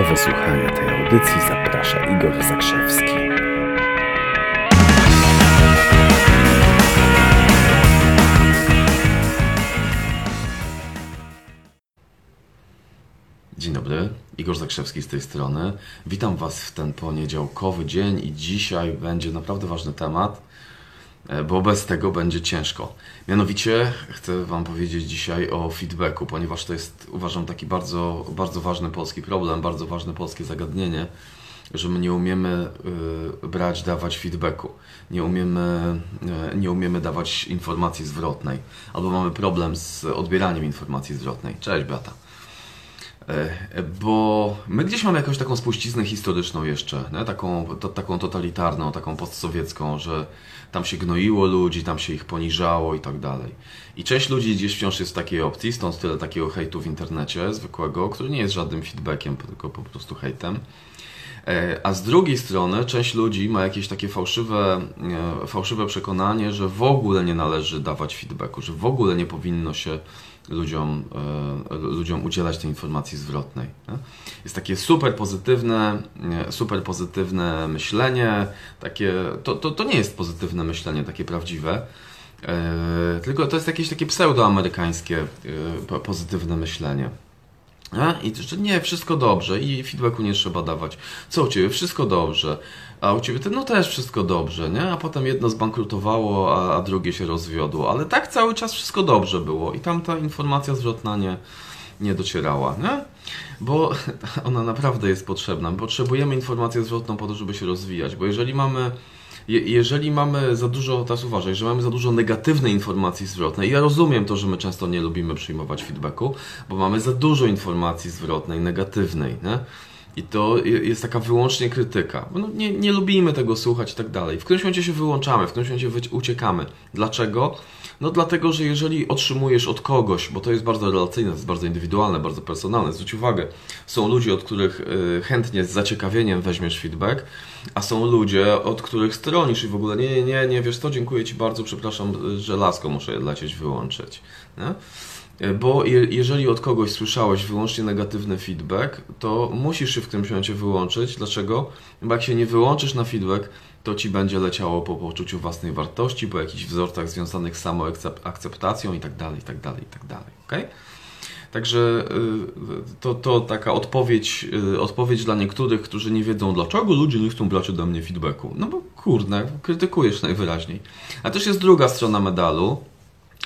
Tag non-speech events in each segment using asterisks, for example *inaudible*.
Do wysłuchania tej audycji zaprasza Igor Zakrzewski. Dzień dobry, Igor Zakrzewski z tej strony. Witam Was w ten poniedziałkowy dzień i dzisiaj będzie naprawdę ważny temat, bo bez tego będzie ciężko. Mianowicie chcę Wam powiedzieć dzisiaj o feedbacku, ponieważ to jest, uważam, taki bardzo, bardzo ważny polski problem, bardzo ważne polskie zagadnienie, że my nie umiemy y, brać, dawać feedbacku, nie umiemy, y, nie umiemy dawać informacji zwrotnej, albo mamy problem z odbieraniem informacji zwrotnej. Cześć, Beata. E, Bo my gdzieś mamy jakąś taką spuściznę historyczną jeszcze, nie? Taką, to, taką totalitarną, taką postsowiecką, że tam się gnoiło ludzi, tam się ich poniżało i tak dalej. I część ludzi gdzieś wciąż jest w takiej opcji, stąd tyle takiego hejtu w internecie zwykłego, który nie jest żadnym feedbackiem, tylko po prostu hejtem. E, A z drugiej strony część ludzi ma jakieś takie fałszywe, e, fałszywe przekonanie, że w ogóle nie należy dawać feedbacku, że w ogóle nie powinno się ludziom, e, ludziom udzielać tej informacji zwrotnej. Jest takie super pozytywne, super pozytywne myślenie, takie, to, to, to nie jest pozytywne myślenie, takie prawdziwe, tylko to jest jakieś takie pseudoamerykańskie po- pozytywne myślenie. A? I że nie, wszystko dobrze i feedbacku nie trzeba dawać. Co u Ciebie? Wszystko dobrze. A u Ciebie, no też wszystko dobrze, nie? A potem jedno zbankrutowało, a, a drugie się rozwiodło. Ale tak cały czas wszystko dobrze było i tam ta informacja zwrotna nie, nie docierała, nie? Bo *laughs* ona naprawdę jest potrzebna. Potrzebujemy informację zwrotną po to, żeby się rozwijać, bo jeżeli mamy je, jeżeli mamy za dużo, teraz uważaj, że mamy za dużo negatywnej informacji zwrotnej, ja rozumiem to, że my często nie lubimy przyjmować feedbacku, bo mamy za dużo informacji zwrotnej, negatywnej, nie? I to je- jest taka wyłącznie krytyka. No, nie, nie lubimy tego słuchać i tak dalej. W którymś momencie się wyłączamy, w którymś momencie uciekamy. Dlaczego? No dlatego, że jeżeli otrzymujesz od kogoś, bo to jest bardzo relacyjne, to jest bardzo indywidualne, bardzo personalne, zwróć uwagę, są ludzie, od których y, chętnie z zaciekawieniem weźmiesz feedback, a są ludzie, od których stronisz i w ogóle nie, nie, nie, nie, wiesz co, dziękuję Ci bardzo, przepraszam, że lasko muszę lecieć wyłączyć. Nie? Bo je, jeżeli od kogoś słyszałeś wyłącznie negatywny feedback, to musisz się w którymś momencie wyłączyć. Dlaczego? Bo jak się nie wyłączysz na feedback, to ci będzie leciało po poczuciu własnej wartości, po jakichś wzorcach związanych z samoakceptacją i tak dalej, i tak dalej, i tak. Okay? Także y, to, to taka odpowiedź, y, odpowiedź dla niektórych, którzy nie wiedzą, dlaczego ludzie nie chcą brać ode mnie feedbacku. No bo kurde, krytykujesz najwyraźniej. A też jest druga strona medalu,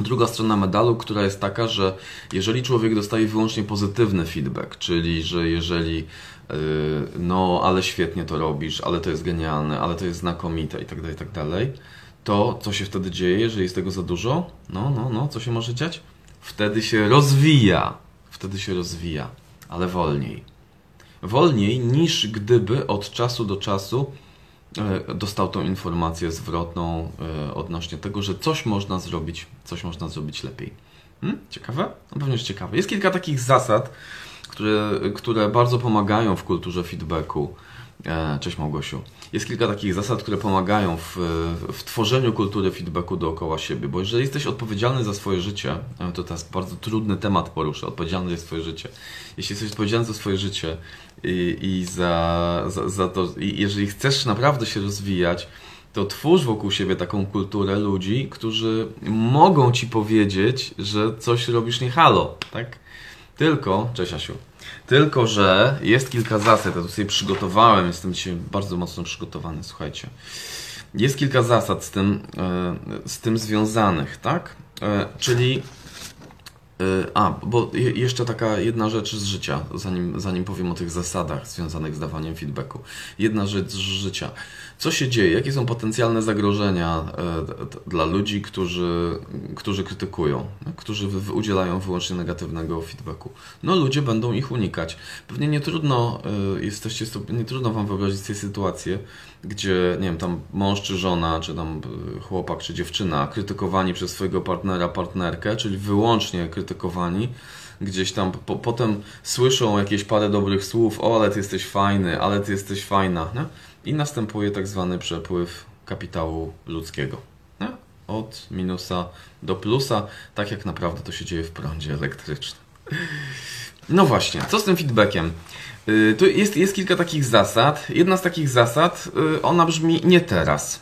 Druga strona medalu, która jest taka, że jeżeli człowiek dostaje wyłącznie pozytywny feedback, czyli że jeżeli yy, no, ale świetnie to robisz, ale to jest genialne, ale to jest znakomite i tak dalej, i tak to co się wtedy dzieje, jeżeli jest tego za dużo? No, no, no, co się może dziać? Wtedy się rozwija. Wtedy się rozwija, ale wolniej. Wolniej niż gdyby od czasu do czasu dostał tą informację zwrotną e, odnośnie tego, że coś można zrobić, coś można zrobić lepiej. Hmm? Ciekawe? No pewnie, że ciekawe. Jest kilka takich zasad, które, które bardzo pomagają w kulturze feedbacku. E, Cześć Małgosiu. Jest kilka takich zasad, które pomagają w, w tworzeniu kultury feedbacku dookoła siebie, bo jeżeli jesteś odpowiedzialny za swoje życie, e, to teraz bardzo trudny temat poruszę, odpowiedzialny za swoje życie. Jeśli jesteś odpowiedzialny za swoje życie i, i za, za, za to, i jeżeli chcesz naprawdę się rozwijać, to twórz wokół siebie taką kulturę ludzi, którzy mogą ci powiedzieć, że coś robisz nie halo, tak? Tylko, cześć Asiu, tylko, że jest kilka zasad, ja tu sobie przygotowałem, jestem dzisiaj bardzo mocno przygotowany, słuchajcie. Jest kilka zasad z tym, e, z tym związanych, tak? E, Czyli A, bo je- jeszcze taka jedna rzecz z życia, zanim, zanim powiem o tych zasadach związanych z dawaniem feedbacku. Jedna rzecz z życia. Co się dzieje? Jakie są potencjalne zagrożenia e, dla ludzi, którzy, którzy krytykują, no, którzy udzielają wyłącznie negatywnego feedbacku? No, ludzie będą ich unikać. Pewnie nie trudno, e, jesteście, nie trudno Wam wyobrazić sobie sytuację, gdzie, nie wiem, tam mąż czy żona, czy tam e, chłopak czy dziewczyna krytykowani przez swojego partnera, partnerkę, czyli wyłącznie krytykowani, gdzieś tam po, potem słyszą jakieś parę dobrych słów, o ale ty jesteś fajny, ale ty jesteś fajna, nie? i następuje tak zwany przepływ kapitału ludzkiego. Nie? Od minusa do plusa, tak jak naprawdę to się dzieje w prądzie elektrycznym. No właśnie, co z tym feedbackiem? Y, Tu jest, jest kilka takich zasad. Jedna z takich zasad, y, ona brzmi nie teraz.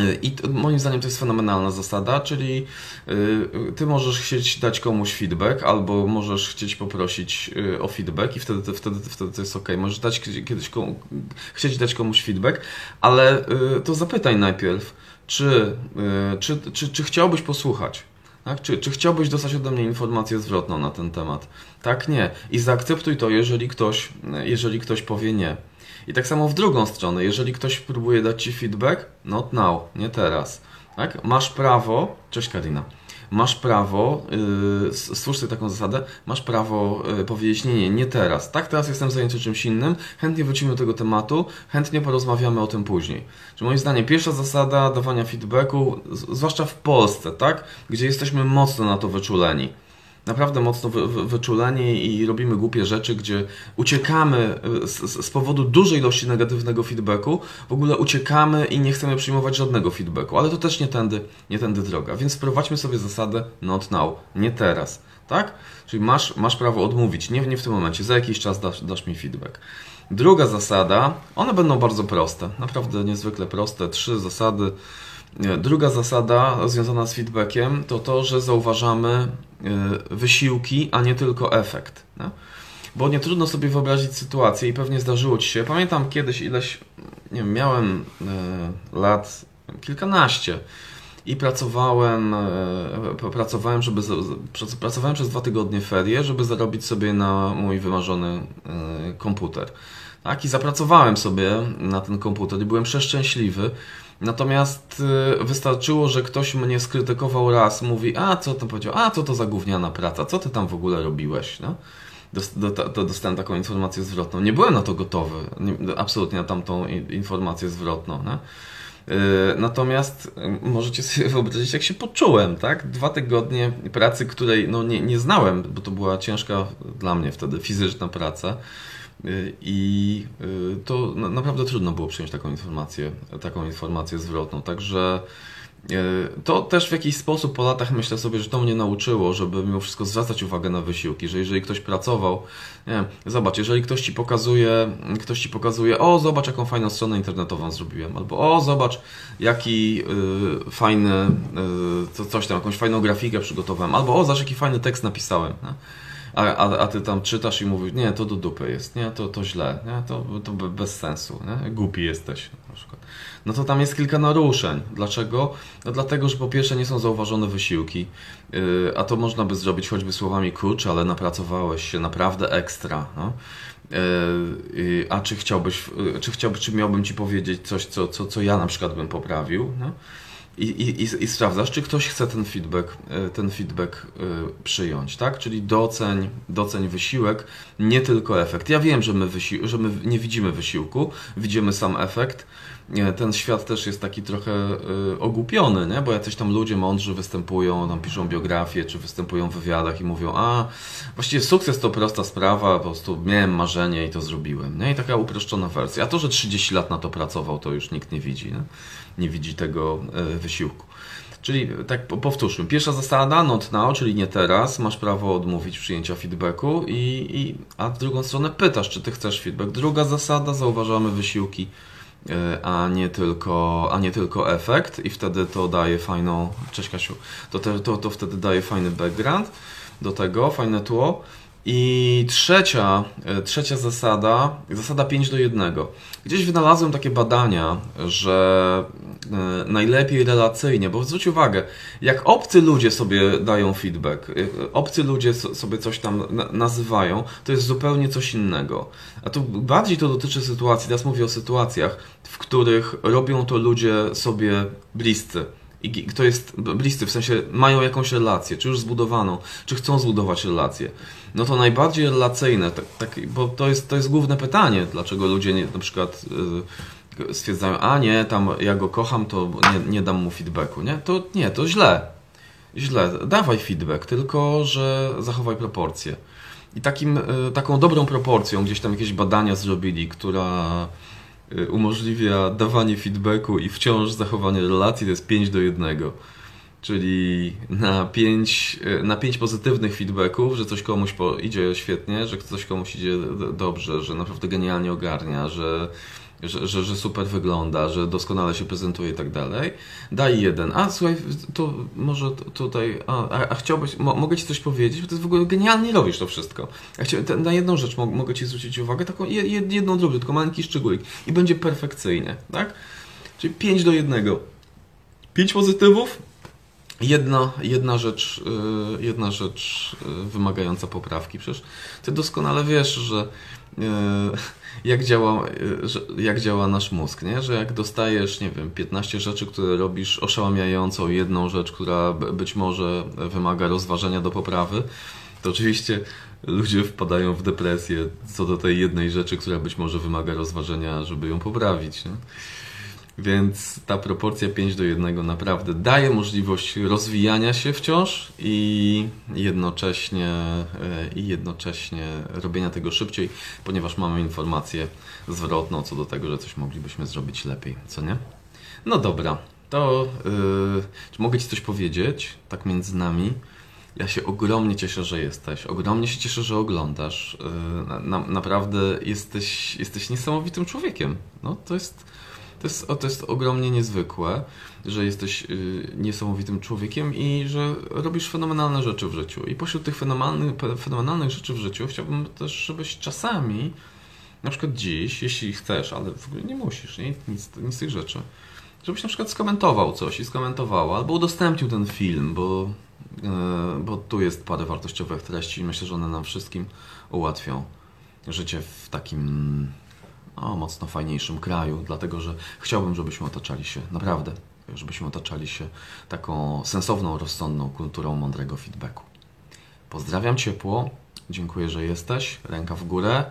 Y, I to, moim zdaniem to jest fenomenalna zasada, czyli ty możesz chcieć dać komuś feedback, albo możesz chcieć poprosić o feedback i wtedy, wtedy, wtedy to jest ok. Możesz dać kiedyś komu, chcieć dać komuś feedback, ale to zapytaj najpierw, czy, czy, czy, czy chciałbyś posłuchać. Tak? Czy, czy chciałbyś dostać ode mnie informację zwrotną na ten temat? Tak, nie. I zaakceptuj to, jeżeli ktoś, jeżeli ktoś powie nie. I tak samo w drugą stronę, jeżeli ktoś próbuje dać Ci feedback, not now, nie teraz. Tak? Masz prawo, cześć Karina, masz prawo, yy, stwórz sobie taką zasadę, masz prawo yy, powiedzieć nie, nie, nie teraz. Tak, teraz jestem zajęty czymś innym, chętnie wrócimy do tego tematu, chętnie porozmawiamy o tym później. Czy moim zdaniem pierwsza zasada dawania feedbacku, zwłaszcza w Polsce, tak, gdzie jesteśmy mocno na to wyczuleni naprawdę mocno wy, wy, wyczuleni i robimy głupie rzeczy, gdzie uciekamy z, z z powodu dużej ilości negatywnego feedbacku, w ogóle uciekamy i nie chcemy przyjmować żadnego feedbacku, ale to też nie tędy, nie tędy droga. Więc wprowadźmy sobie zasadę not now, nie teraz, tak? Czyli masz, masz prawo odmówić, nie, nie w tym momencie, za jakiś czas dasz, dasz mi feedback. Druga zasada, one będą bardzo proste, naprawdę niezwykle proste, trzy zasady. Druga zasada związana z feedbackiem to to, że zauważamy y, wysiłki, a nie tylko efekt. Bo nie trudno sobie wyobrazić sytuację i pewnie zdarzyło Ci się. Pamiętam kiedyś ileś, nie wiem, miałem y, lat kilkanaście i pracowałem, y, pracowałem, żeby, pracowałem przez dwa tygodnie ferie, żeby zarobić sobie na mój wymarzony komputer. Tak, i zapracowałem sobie na ten komputer i byłem przeszczęśliwy. Natomiast y, wystarczyło, że ktoś mnie skrytykował raz, mówi, a co to powiedział, a co to za gówniana praca, co ty tam w ogóle robiłeś, no? Dos- do, do, dostałem taką informację zwrotną. Nie byłem na to gotowy, nie, absolutnie na tamtą informację zwrotną, nie? Yy, Natomiast y, możecie sobie *laughs* wyobrazić, jak się poczułem, tak? Dwa tygodnie pracy, której no, nie, nie znałem, bo to była ciężka dla mnie wtedy fizyczna praca. Y, I y, to na- naprawdę trudno było przyjąć taką informację, taką informację zwrotną. Także y, to też w jakiś sposób po latach myślę sobie, że to mnie nauczyło, żeby mimo wszystko zwracać uwagę na wysiłki, że jeżeli ktoś pracował, nie wiem, zobacz, jeżeli ktoś ci pokazuje, ktoś ci pokazuje, o zobacz jaką fajną stronę internetową zrobiłem, albo o zobacz jaki y, fajny, y, co, coś tam, jakąś fajną grafikę przygotowałem, albo o zobacz jaki fajny tekst napisałem. Nie? A, a, a ty tam czytasz i mówisz, nie, to do dupy jest, nie, to, to źle, nie, to, to be- bez sensu, nie, głupi jesteś na przykład. No to tam jest kilka naruszeń. Dlaczego? No dlatego, że po pierwsze nie są zauważone wysiłki, yy, a to można by zrobić choćby słowami kurczę, ale napracowałeś się naprawdę ekstra, no. Yy, a czy chciałbyś, yy, czy chciałbyś, czy miałbym ci powiedzieć coś, co, co, co ja na przykład bym poprawił, no? I, i, i, sprawdzasz, czy ktoś chce ten feedback, y, ten feedback y, przyjąć, tak? Czyli doceń, doceń wysiłek, nie tylko efekt. Ja wiem, że my, wysi- że my nie widzimy wysiłku, widzimy sam efekt. Ten świat też jest taki trochę y, ogłupiony, nie? bo jacyś tam ludzie mądrzy występują, tam piszą biografie, czy występują w wywiadach i mówią, a właściwie sukces to prosta sprawa, po prostu miałem marzenie i to zrobiłem. Nie? I taka uproszczona wersja. A to, że 30 lat na to pracował, to już nikt nie widzi. Nie, nie widzi tego y, wysiłku. Czyli tak po- powtórzmy. Pierwsza zasada, not now, czyli nie teraz. Masz prawo odmówić przyjęcia feedbacku, i, i, a w drugą stronę pytasz, czy ty chcesz feedback. Druga zasada, zauważamy wysiłki, a nie tylko, a nie tylko efekt i wtedy to daje fajną, cześć Kasiu, to, to, to wtedy daje fajny background do tego, fajne tło. I trzecia, e, trzecia zasada, zasada 5 do 1. Gdzieś wynalazłem takie badania, że e, najlepiej relacyjnie, bo zwróć uwagę, jak obcy ludzie sobie dają feedback, jak obcy ludzie so- sobie coś tam na- nazywają, to jest zupełnie coś innego. A tu bardziej to dotyczy sytuacji, teraz mówię o sytuacjach, w których robią to ludzie sobie bliscy. I kto jest bliscy, w sensie mają jakąś relację, czy już zbudowaną, czy chcą zbudować relację. No to najbardziej relacyjne, tak, tak, bo to jest, to jest główne pytanie, dlaczego ludzie nie, na przykład y, stwierdzają, a nie, tam ja go kocham, to nie, nie dam mu feedbacku, nie? To nie, to źle. Źle. Dawaj feedback, tylko że zachowaj proporcje. I takim, y, taką dobrą proporcją, gdzieś tam jakieś badania zrobili, która umożliwia dawanie feedbacku i wciąż zachowanie relacji, to jest 5 do 1. Czyli na pięć, na pięć pozytywnych feedbacków, że coś komuś idzie świetnie, że coś komuś idzie dobrze, że naprawdę genialnie ogarnia, że, że, że, że super wygląda, że doskonale się prezentuje i tak dalej. Daj jeden. A słuchaj, to może tutaj. A, a, a chciałbyś, mo, mogę ci coś powiedzieć, bo jest w ogóle genialnie robisz to wszystko. Ja chciałem, te- na jedną rzecz mo, mogę ci zwrócić uwagę, taką je- je- jedną drobną, tylko malenki szczególik i będzie perfekcyjnie, tak? Czyli 5 do jednego. 5 pozytywów, Jedna, jedna rzecz, y, jedna rzecz y, wymagająca poprawki. Przecież ty doskonale wiesz, że y, jak działa, jak działa nasz mózg, nie? Że jak dostajesz, nie wiem, 15 rzeczy, które robisz oszałamiającą, jedną rzecz, która być może wymaga rozważenia do poprawy, to oczywiście ludzie wpadają w depresję co do tej jednej rzeczy, która być może wymaga rozważenia, żeby ją poprawić. Nie? Więc ta proporcja 5 do 1 naprawdę daje możliwość rozwijania się wciąż i jednocześnie, e, i jednocześnie robienia tego szybciej, ponieważ mamy informację zwrotną co do tego, że coś moglibyśmy zrobić lepiej, co nie? No dobra, to yy, czy mogę Ci coś powiedzieć, tak między nami? Ja się ogromnie cieszę, że jesteś. Ogromnie się cieszę, że oglądasz. Yy, na, na, naprawdę jesteś, jesteś niesamowitym człowiekiem. No, to jest, to jest, to jest ogromnie niezwykłe, że jesteś yy, niesamowitym człowiekiem i że robisz fenomenalne rzeczy w życiu. I pośród tych fenomenalnych, fenomenalnych rzeczy w życiu chciałbym też, żebyś czasami, na przykład dziś, jeśli chcesz, ale w ogóle nie musisz, nie? Nic, nic z tych rzeczy, żebyś na przykład skomentował coś i skomentowała, albo udostępnił ten film, bo, yy, bo tu jest parę wartościowych treści i myślę, że one nam wszystkim ułatwią życie w takim o, mocno fajniejszym kraju, dlatego że chciałbym, żebyśmy otaczali się, naprawdę, żebyśmy otaczali się taką sensowną, rozsądną kulturą mądrego feedbacku. Pozdrawiam ciepło, dziękuję, że jesteś, ręka w górę,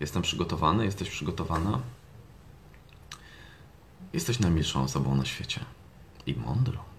jestem przygotowany, jesteś przygotowana. Jesteś najmilszą osobą na świecie i mądrą.